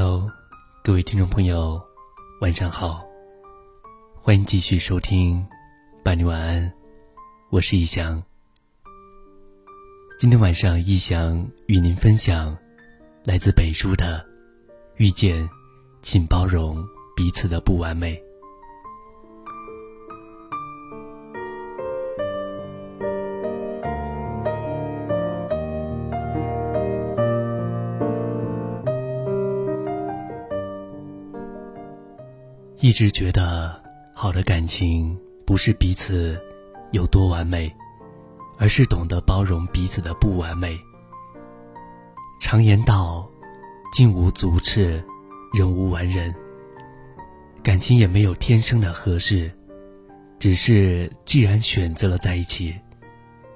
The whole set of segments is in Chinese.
Hello，各位听众朋友，晚上好，欢迎继续收听《伴你晚安》，我是易翔。今天晚上，易翔与您分享来自北叔的《遇见，请包容彼此的不完美》。一直觉得，好的感情不是彼此有多完美，而是懂得包容彼此的不完美。常言道：“金无足赤，人无完人。”感情也没有天生的合适，只是既然选择了在一起，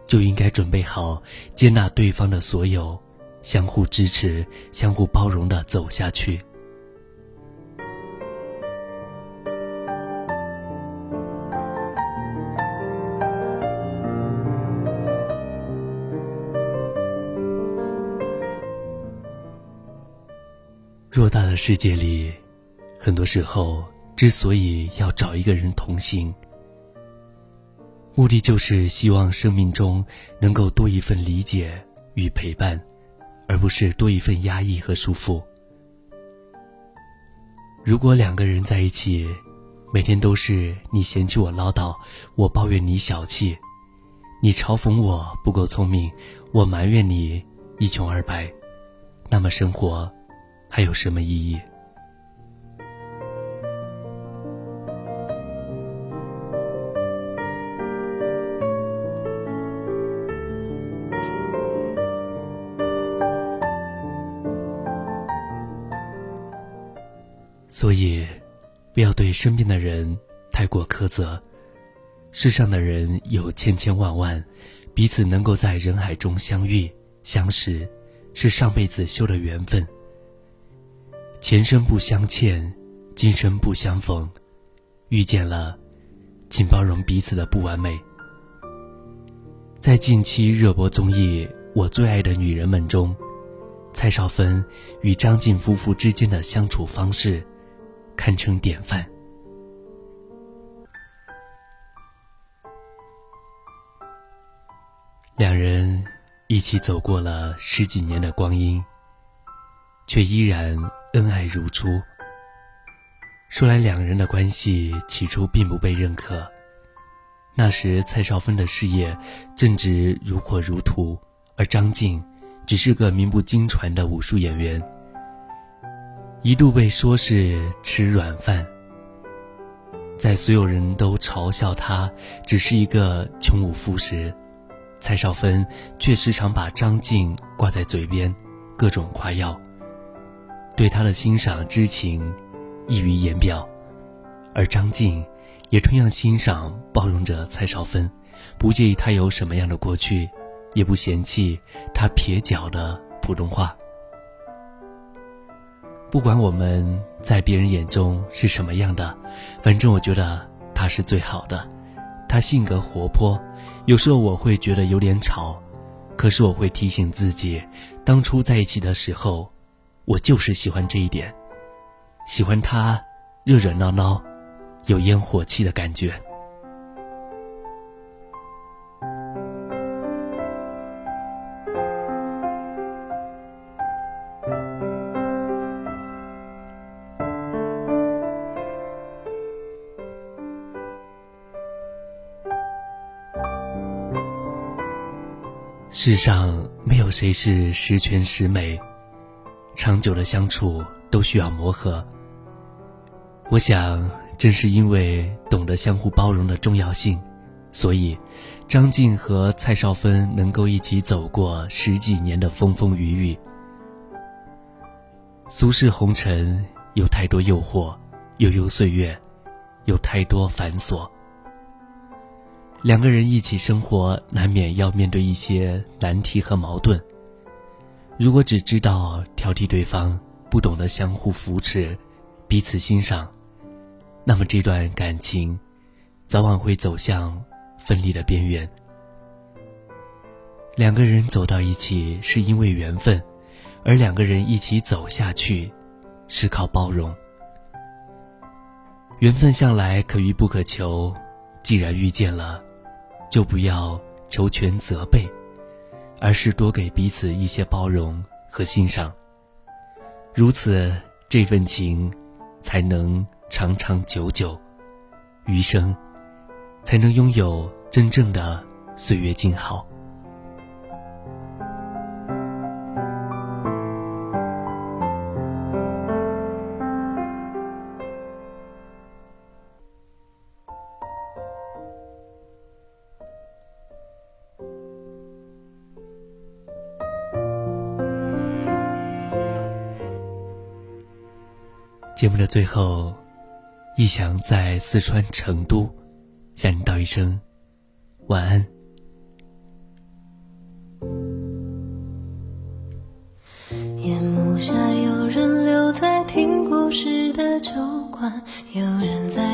就应该准备好接纳对方的所有，相互支持、相互包容的走下去。偌大的世界里，很多时候之所以要找一个人同行，目的就是希望生命中能够多一份理解与陪伴，而不是多一份压抑和束缚。如果两个人在一起，每天都是你嫌弃我唠叨，我抱怨你小气，你嘲讽我不够聪明，我埋怨你一穷二白，那么生活。还有什么意义？所以，不要对身边的人太过苛责。世上的人有千千万万，彼此能够在人海中相遇、相识，是上辈子修的缘分。前生不相欠，今生不相逢，遇见了，请包容彼此的不完美。在近期热播综艺《我最爱的女人们》中，蔡少芬与张晋夫妇之间的相处方式，堪称典范。两人一起走过了十几年的光阴，却依然。恩爱如初。说来，两人的关系起初并不被认可。那时，蔡少芬的事业正值如火如荼，而张晋只是个名不经传的武术演员，一度被说是吃软饭。在所有人都嘲笑他只是一个穷武夫时，蔡少芬却时常把张晋挂在嘴边，各种夸耀。对他的欣赏之情溢于言表，而张晋也同样欣赏包容着蔡少芬，不介意他有什么样的过去，也不嫌弃他撇脚的普通话。不管我们在别人眼中是什么样的，反正我觉得他是最好的。他性格活泼，有时候我会觉得有点吵，可是我会提醒自己，当初在一起的时候。我就是喜欢这一点，喜欢他热热闹闹、有烟火气的感觉。世上没有谁是十全十美。长久的相处都需要磨合。我想，正是因为懂得相互包容的重要性，所以张晋和蔡少芬能够一起走过十几年的风风雨雨。俗世红尘有太多诱惑，悠悠岁月有太多繁琐。两个人一起生活，难免要面对一些难题和矛盾。如果只知道挑剔对方，不懂得相互扶持、彼此欣赏，那么这段感情早晚会走向分离的边缘。两个人走到一起是因为缘分，而两个人一起走下去，是靠包容。缘分向来可遇不可求，既然遇见了，就不要求全责备，而是多给彼此一些包容和欣赏。如此，这份情才能长长久久，余生才能拥有真正的岁月静好。节目的最后，一翔在四川成都向你道一声晚安。夜幕下，有人留在听故事的酒馆，有人在